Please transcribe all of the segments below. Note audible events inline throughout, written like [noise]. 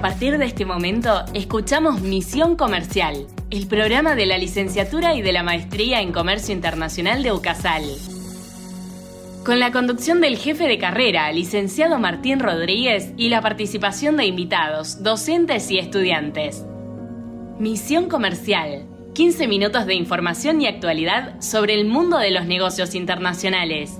partir de este momento, escuchamos Misión Comercial, el programa de la licenciatura y de la maestría en Comercio Internacional de UCASAL. Con la conducción del jefe de carrera, licenciado Martín Rodríguez, y la participación de invitados, docentes y estudiantes. Misión Comercial. 15 minutos de información y actualidad sobre el mundo de los negocios internacionales.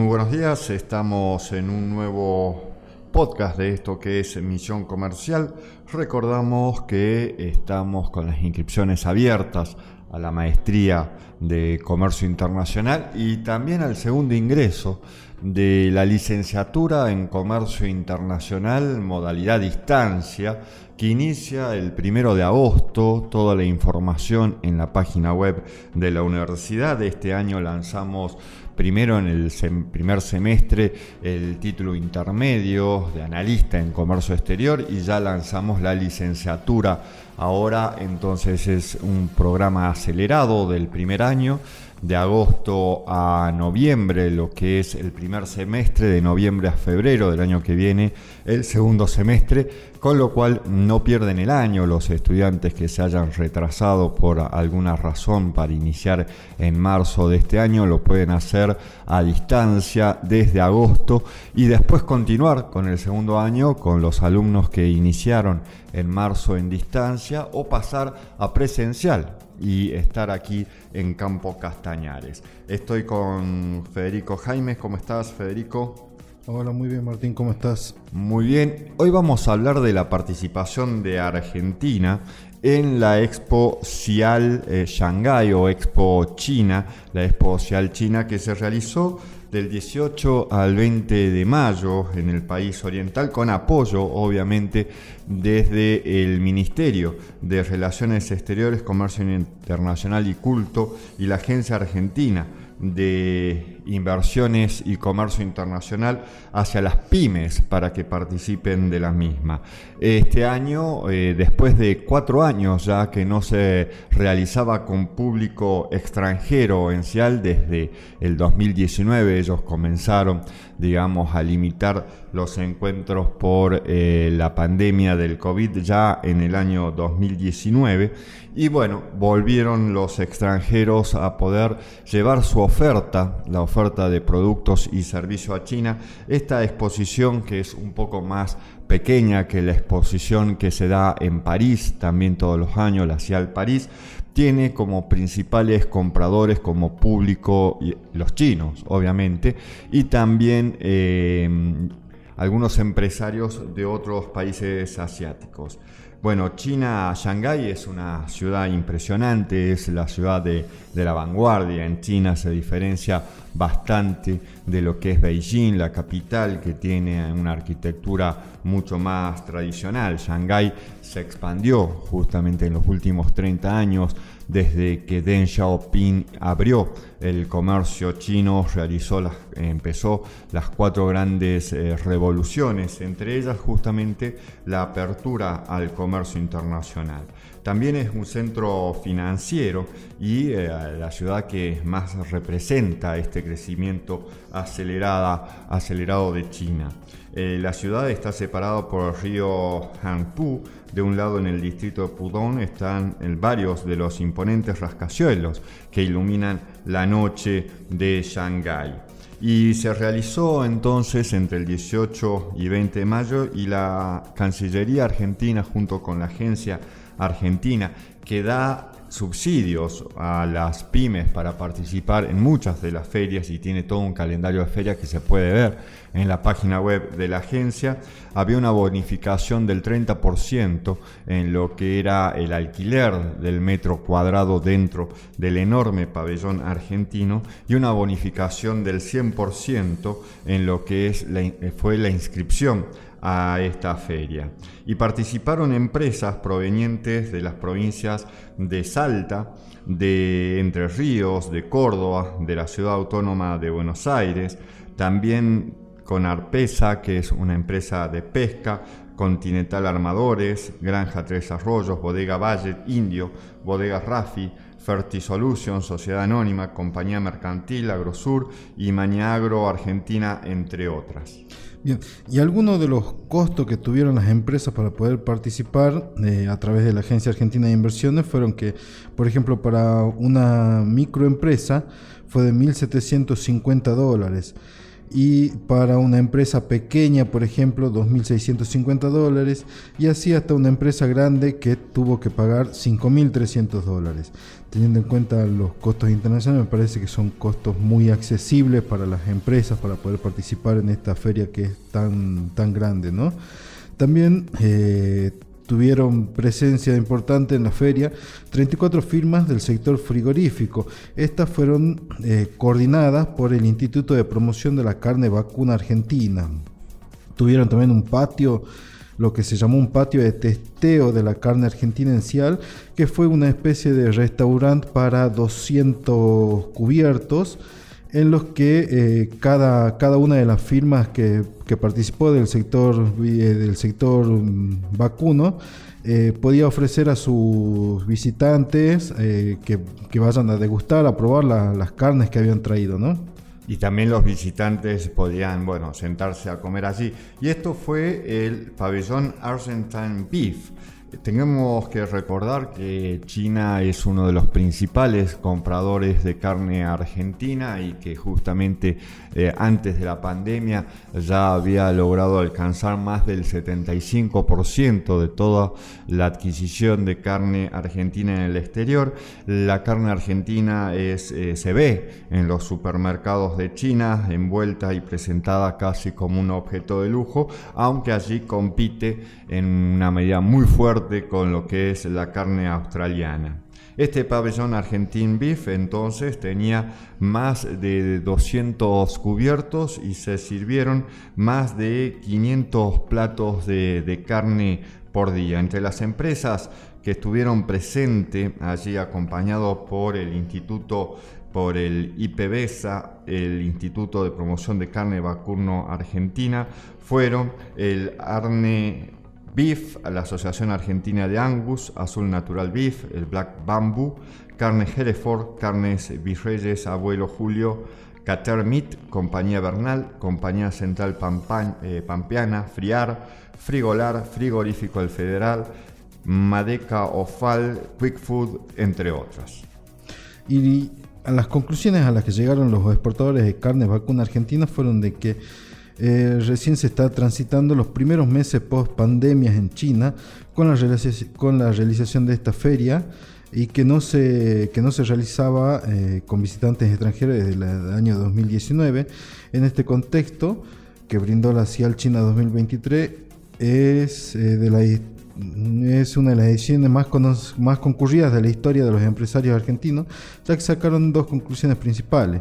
Muy buenos días, estamos en un nuevo podcast de esto que es Misión Comercial. Recordamos que estamos con las inscripciones abiertas a la maestría de Comercio Internacional y también al segundo ingreso de la licenciatura en Comercio Internacional, modalidad distancia, que inicia el primero de agosto. Toda la información en la página web de la universidad. Este año lanzamos primero en el primer semestre el título intermedio de analista en comercio exterior y ya lanzamos la licenciatura. Ahora entonces es un programa acelerado del primer año de agosto a noviembre, lo que es el primer semestre, de noviembre a febrero del año que viene, el segundo semestre, con lo cual no pierden el año los estudiantes que se hayan retrasado por alguna razón para iniciar en marzo de este año, lo pueden hacer a distancia desde agosto y después continuar con el segundo año con los alumnos que iniciaron en marzo en distancia o pasar a presencial y estar aquí en Campo Castañares. Estoy con Federico Jaimes. ¿Cómo estás, Federico? Hola, muy bien, Martín. ¿Cómo estás? Muy bien. Hoy vamos a hablar de la participación de Argentina en la Expo Cial eh, Shanghai o Expo China, la Expo Cial China que se realizó del 18 al 20 de mayo en el país oriental, con apoyo obviamente desde el Ministerio de Relaciones Exteriores, Comercio Internacional y Culto y la Agencia Argentina de inversiones y comercio internacional hacia las pymes para que participen de la misma. Este año, eh, después de cuatro años ya que no se realizaba con público extranjero en CIAL, desde el 2019 ellos comenzaron, digamos, a limitar los encuentros por eh, la pandemia del COVID ya en el año 2019 y bueno, volvieron los extranjeros a poder llevar su oferta, la oferta de productos y servicios a China. Esta exposición que es un poco más pequeña que la exposición que se da en París, también todos los años, la CIAL París, tiene como principales compradores como público los chinos, obviamente, y también eh, algunos empresarios de otros países asiáticos. Bueno, China, Shanghái es una ciudad impresionante, es la ciudad de, la vanguardia. En China se diferencia bastante de lo que es Beijing, la capital, que tiene una arquitectura mucho más tradicional. Shanghái se expandió justamente en los últimos 30 años desde que Deng Xiaoping abrió el comercio chino, realizó las, empezó las cuatro grandes eh, revoluciones, entre ellas justamente la apertura al comercio internacional. También es un centro financiero y eh, la ciudad que más representa este crecimiento acelerada, acelerado de China. Eh, la ciudad está separada por el río Hanpu. De un lado en el distrito de Pudong están varios de los imponentes rascacielos que iluminan la noche de Shanghái. Y se realizó entonces entre el 18 y 20 de mayo y la Cancillería Argentina junto con la Agencia Argentina que da subsidios a las pymes para participar en muchas de las ferias y tiene todo un calendario de ferias que se puede ver en la página web de la agencia. Había una bonificación del 30% en lo que era el alquiler del metro cuadrado dentro del enorme pabellón argentino y una bonificación del 100% en lo que fue la inscripción a esta feria. Y participaron empresas provenientes de las provincias de Salta, de Entre Ríos, de Córdoba, de la ciudad autónoma de Buenos Aires, también con Arpesa, que es una empresa de pesca, Continental Armadores, Granja Tres Arroyos, Bodega Valle, Indio, Bodega Rafi, Ferti Solutions, Sociedad Anónima, Compañía Mercantil, Agrosur y Mañagro Argentina, entre otras. Bien, y algunos de los costos que tuvieron las empresas para poder participar eh, a través de la Agencia Argentina de Inversiones fueron que, por ejemplo, para una microempresa fue de 1.750 dólares y para una empresa pequeña, por ejemplo, 2.650 dólares y así hasta una empresa grande que tuvo que pagar 5.300 dólares teniendo en cuenta los costos internacionales, me parece que son costos muy accesibles para las empresas para poder participar en esta feria que es tan, tan grande. ¿no? También eh, tuvieron presencia importante en la feria 34 firmas del sector frigorífico. Estas fueron eh, coordinadas por el Instituto de Promoción de la Carne Vacuna Argentina. Tuvieron también un patio lo que se llamó un patio de testeo de la carne argentina argentinencial, que fue una especie de restaurante para 200 cubiertos en los que eh, cada, cada una de las firmas que, participó del sector, eh, del sector mm, vacuno eh, podía ofrecer a sus visitantes que, que, vayan a degustar, a probar las carnes que habían traído, ¿no? y también los visitantes podían, bueno, sentarse a comer allí. Y esto fue el pabellón Argentine Beef, tenemos que recordar que China es uno de los principales compradores de carne argentina y que justamente eh, antes de la pandemia ya había logrado alcanzar más del 75% de toda la adquisición de carne argentina en el exterior. La carne argentina es, eh, se ve en los supermercados de China envuelta y presentada casi como un objeto de lujo, aunque allí compite en una medida muy fuerte con lo que es la carne australiana. Este pabellón Argentine Beef entonces tenía más de 200 cubiertos y se sirvieron más de 500 platos de, carne por día. Entre las empresas que estuvieron presentes allí acompañados por el Instituto por el IPBESA, el Instituto de Promoción de Carne Vacuno Argentina, fueron el Arne Beef, la Asociación Argentina de Angus, Azul Natural Beef, el Black Bamboo, Carne Hereford, Carnes Virreyes, Abuelo Julio, Cater Meat, Compañía Bernal, Compañía Central eh, Pampeana, Friar, Frigolar, Frigorífico El Federal, Madeca Ofal, Quick Food, entre otras. Y las conclusiones a las que llegaron los exportadores de carne vacuna argentina fueron de que eh, recién se está transitando los primeros meses post pandemias en China con la, con la realización de esta feria y que no se, que no se realizaba eh, con visitantes extranjeros desde el año 2019. En este contexto que brindó la CIAL China 2023 es, eh, de la, es una de las ediciones más, más concurridas de la historia de los empresarios argentinos, ya que sacaron dos conclusiones principales.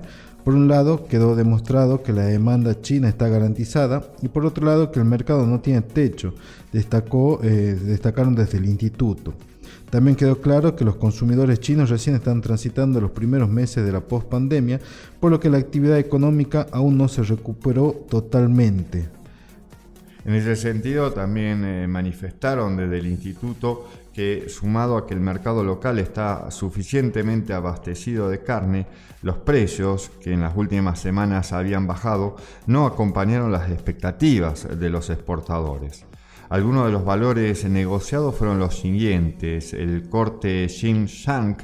Por un lado, quedó demostrado que la demanda china está garantizada y por otro lado que el mercado no tiene techo, destacó, eh, destacaron desde el instituto. También quedó claro que los consumidores chinos recién están transitando los primeros meses de la post-pandemia, por lo que la actividad económica aún no se recuperó totalmente. En ese sentido, también eh, manifestaron desde el instituto sumado a que el mercado local está suficientemente abastecido de carne, los precios, que en las últimas semanas habían bajado, no acompañaron las expectativas de los exportadores. Algunos de los valores negociados fueron los siguientes. El corte Xinjiang,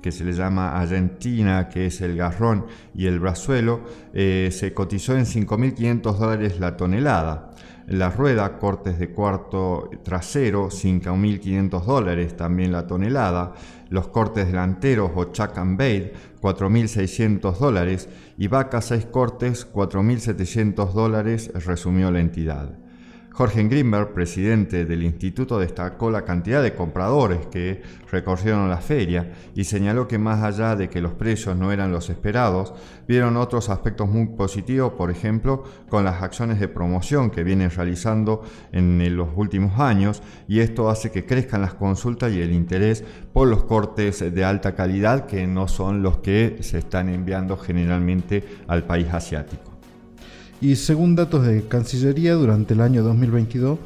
que se le llama Argentina, que es el garrón y el brazuelo, eh, se cotizó en 5.500 dólares la tonelada. La rueda, cortes de cuarto trasero, 5.500 dólares también la tonelada. Los cortes delanteros o chuck and bait, 4.600 dólares. Y vaca, 6 cortes, 4.700 dólares, resumió la entidad. Jorge Grimberg, presidente del instituto, destacó la cantidad de compradores que recorrieron la feria y señaló que más allá de que los precios no eran los esperados, vieron otros aspectos muy positivos, por ejemplo, con las acciones de promoción que vienen realizando en los últimos años y esto hace que crezcan las consultas y el interés por los cortes de alta calidad que no son los que se están enviando generalmente al país asiático. Y según datos de Cancillería, durante el año 2022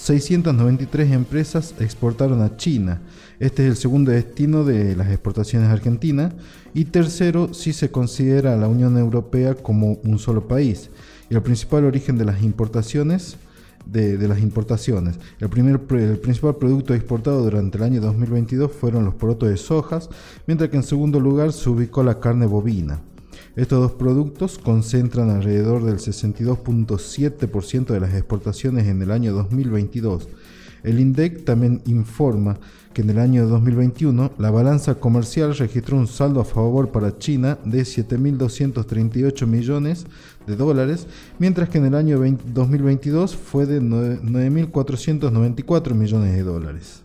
693 empresas exportaron a China. Este es el segundo destino de las exportaciones argentinas y tercero si se considera a la Unión Europea como un solo país. Y el principal origen de las importaciones de, las importaciones. El, primer, el principal producto exportado durante el año 2022 fueron los porotos de sojas, mientras que en segundo lugar se ubicó la carne bovina. Estos dos productos concentran alrededor del 62.7% de las exportaciones en el año 2022. El INDEC también informa que en el año 2021 la balanza comercial registró un saldo a favor para China de 7.238 millones de dólares, mientras que en el año 2022 fue de 9.494 millones de dólares.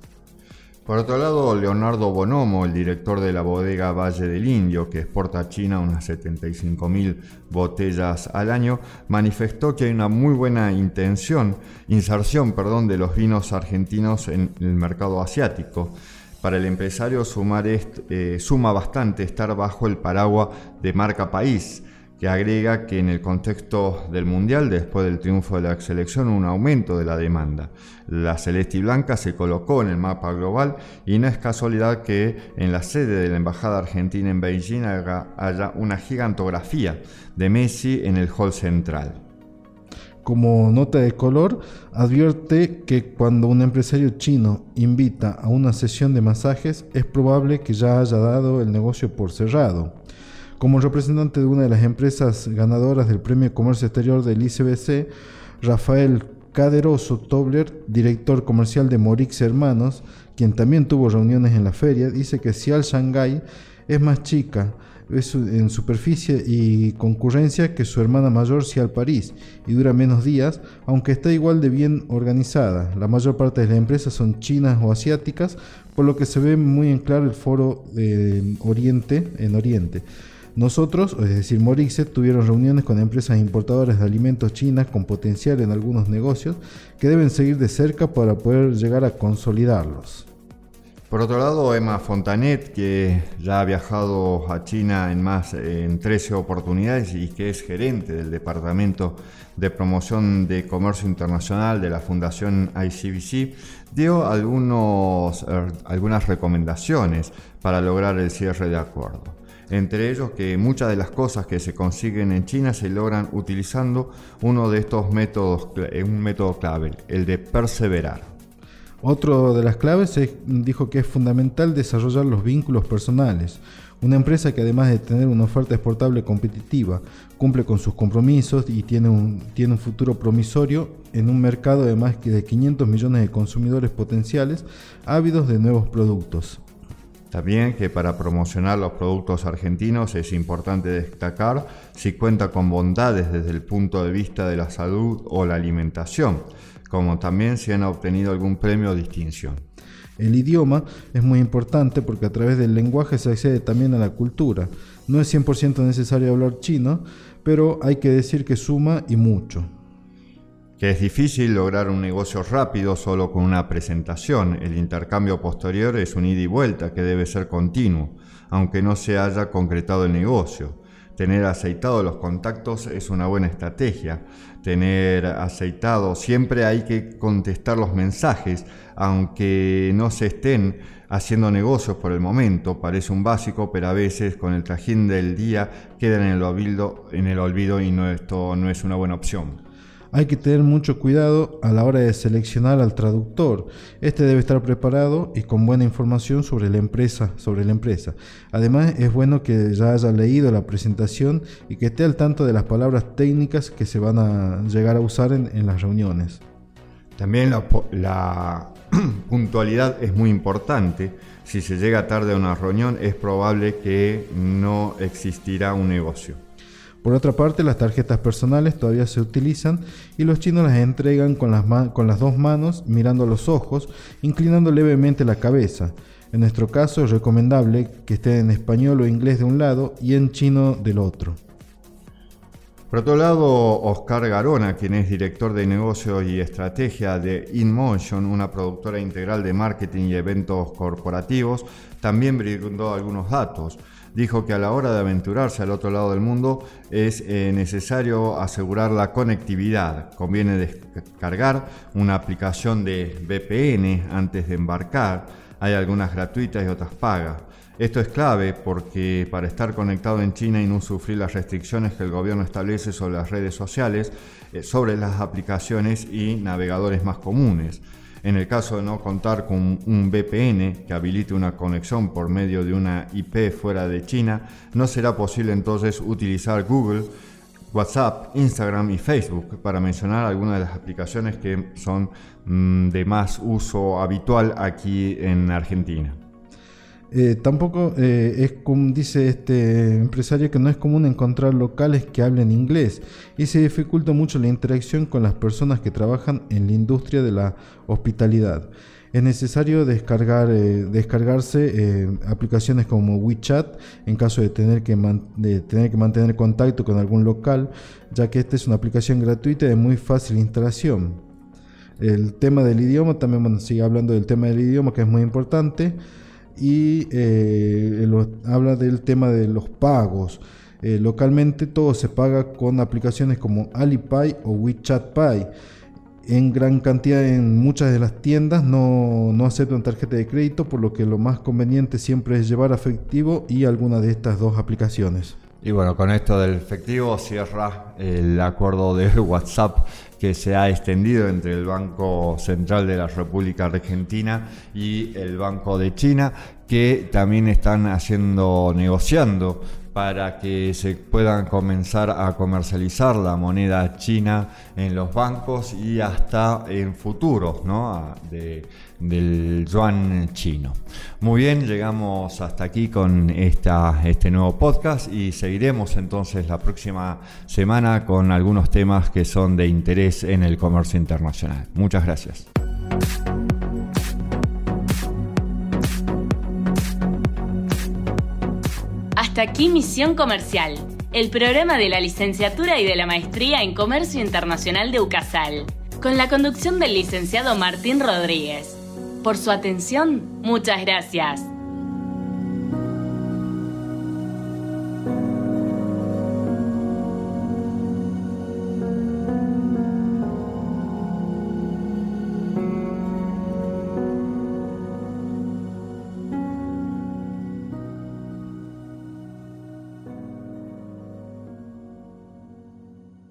Por otro lado, Leonardo Bonomo, el director de la bodega Valle del Indio, que exporta a China unas 75.000 botellas al año, manifestó que hay una muy buena intención, inserción perdón, de los vinos argentinos en el mercado asiático. Para el empresario sumar eh, suma bastante estar bajo el paraguas de marca país, que agrega que en el contexto del Mundial, después del triunfo de la selección, un aumento de la demanda. La celeste y blanca se colocó en el mapa global y no es casualidad que en la sede de la Embajada Argentina en Beijing haya una gigantografía de Messi en el hall central. Como nota de color, advierte que cuando un empresario chino invita a una sesión de masajes, es probable que ya haya dado el negocio por cerrado. Como representante de una de las empresas ganadoras del Premio Comercio Exterior del ICBC, Rafael Caderoso Tobler, director comercial de Morix Hermanos, quien también tuvo reuniones en la feria, dice que Cial Shanghai es más chica en superficie y concurrencia que su hermana mayor Cial París y dura menos días, aunque está igual de bien organizada. La mayor parte de las empresas son chinas o asiáticas, por lo que se ve muy en claro el foro de Oriente en Oriente. Nosotros, es decir, Morixe, tuvieron reuniones con empresas importadoras de alimentos chinas con potencial en algunos negocios que deben seguir de cerca para poder llegar a consolidarlos. Por otro lado, Emma Fontanet, que ya ha viajado a China en más en 13 oportunidades y que es gerente del Departamento de Promoción de Comercio Internacional de la Fundación ICBC, dio algunos, eh, algunas recomendaciones para lograr el cierre de acuerdo entre ellos que muchas de las cosas que se consiguen en China se logran utilizando uno de estos métodos, eh, un método clave, el de perseverar. Otro de las claves dijo que es fundamental desarrollar los vínculos personales. Una empresa que además de tener una oferta exportable competitiva, cumple con sus compromisos y tiene un, tiene un futuro promisorio en un mercado de más de 500 millones de consumidores potenciales ávidos de nuevos productos. También que para promocionar los productos argentinos es importante destacar si cuenta con bondades desde el punto de vista de la salud o la alimentación, como también si han obtenido algún premio o distinción. El idioma es muy importante porque a través del lenguaje se accede también a la cultura. No es 100% necesario hablar chino, pero hay que decir que suma y mucho que es difícil lograr un negocio rápido solo con una presentación. El intercambio posterior es un ida y vuelta que debe ser continuo, aunque no se haya concretado el negocio. Tener aceitado los contactos es una buena estrategia. Tener aceitado, siempre hay que contestar los mensajes, aunque no se estén haciendo negocios por el momento. Parece un básico, pero a veces con el trajín del día quedan en el olvido, en el olvido y no, esto no es una buena opción. Hay que tener mucho cuidado a la hora de seleccionar al traductor. Este debe estar preparado y con buena información sobre la empresa, sobre la empresa. Además, es bueno que ya haya leído la presentación y que esté al tanto de las palabras técnicas que se van a llegar a usar en, las reuniones. También la, la [clears throat] puntualidad es muy importante. Si se llega tarde a una reunión, es probable que no existirá un negocio. Por otra parte, las tarjetas personales todavía se utilizan y los chinos las entregan con las, con las dos manos, mirando los ojos, inclinando levemente la cabeza. En nuestro caso es recomendable que esté en español o inglés de un lado y en chino del otro. Por otro lado, Oscar Garona, quien es director de negocio y estrategia de InMotion, una productora integral de marketing y eventos corporativos, también brindó algunos datos. Dijo que a la hora de aventurarse al otro lado del mundo es eh, necesario asegurar la conectividad. Conviene descargar una aplicación de VPN antes de embarcar. Hay algunas gratuitas y otras pagas. Esto es clave porque para estar conectado en China y no sufrir las restricciones que el gobierno establece sobre las redes sociales, eh, sobre las aplicaciones y navegadores más comunes. En el caso de no contar con un VPN que habilite una conexión por medio de una IP fuera de China, no será posible entonces utilizar Google, WhatsApp, Instagram y Facebook, para mencionar algunas de las aplicaciones que son mm, de más uso habitual aquí en Argentina. Eh, tampoco eh, es como dice este empresario que no es común encontrar locales que hablen inglés y se dificulta mucho la interacción con las personas que trabajan en la industria de la hospitalidad. Es necesario descargar, eh, descargarse aplicaciones como WeChat en caso de tener, que tener que mantener contacto con algún local, ya que esta es una aplicación gratuita y de muy fácil instalación. El tema del idioma, también bueno, sigue hablando del tema del idioma que es muy importante y eh, habla del tema de los pagos. Eh, localmente todo se paga con aplicaciones como Alipay o WeChat Pay. En gran cantidad en muchas de las tiendas no, no aceptan tarjeta de crédito, por lo que lo más conveniente siempre es llevar efectivo y alguna de estas dos aplicaciones. Y bueno, con esto del efectivo cierra el acuerdo de [laughs] WhatsApp se ha extendido entre el Banco Central de la República Argentina y el Banco de China, que también están haciendo, negociando para que se puedan comenzar a comercializar la moneda china en los bancos y hasta en futuros ¿no? del yuan chino. Muy bien, llegamos hasta aquí con esta, este nuevo podcast y seguiremos entonces la próxima semana con algunos temas que son de interés en el comercio internacional. Muchas gracias. Aquí Misión Comercial, el programa de la licenciatura y de la maestría en Comercio Internacional de UCASAL, con la conducción del licenciado Martín Rodríguez. Por su atención, muchas gracias.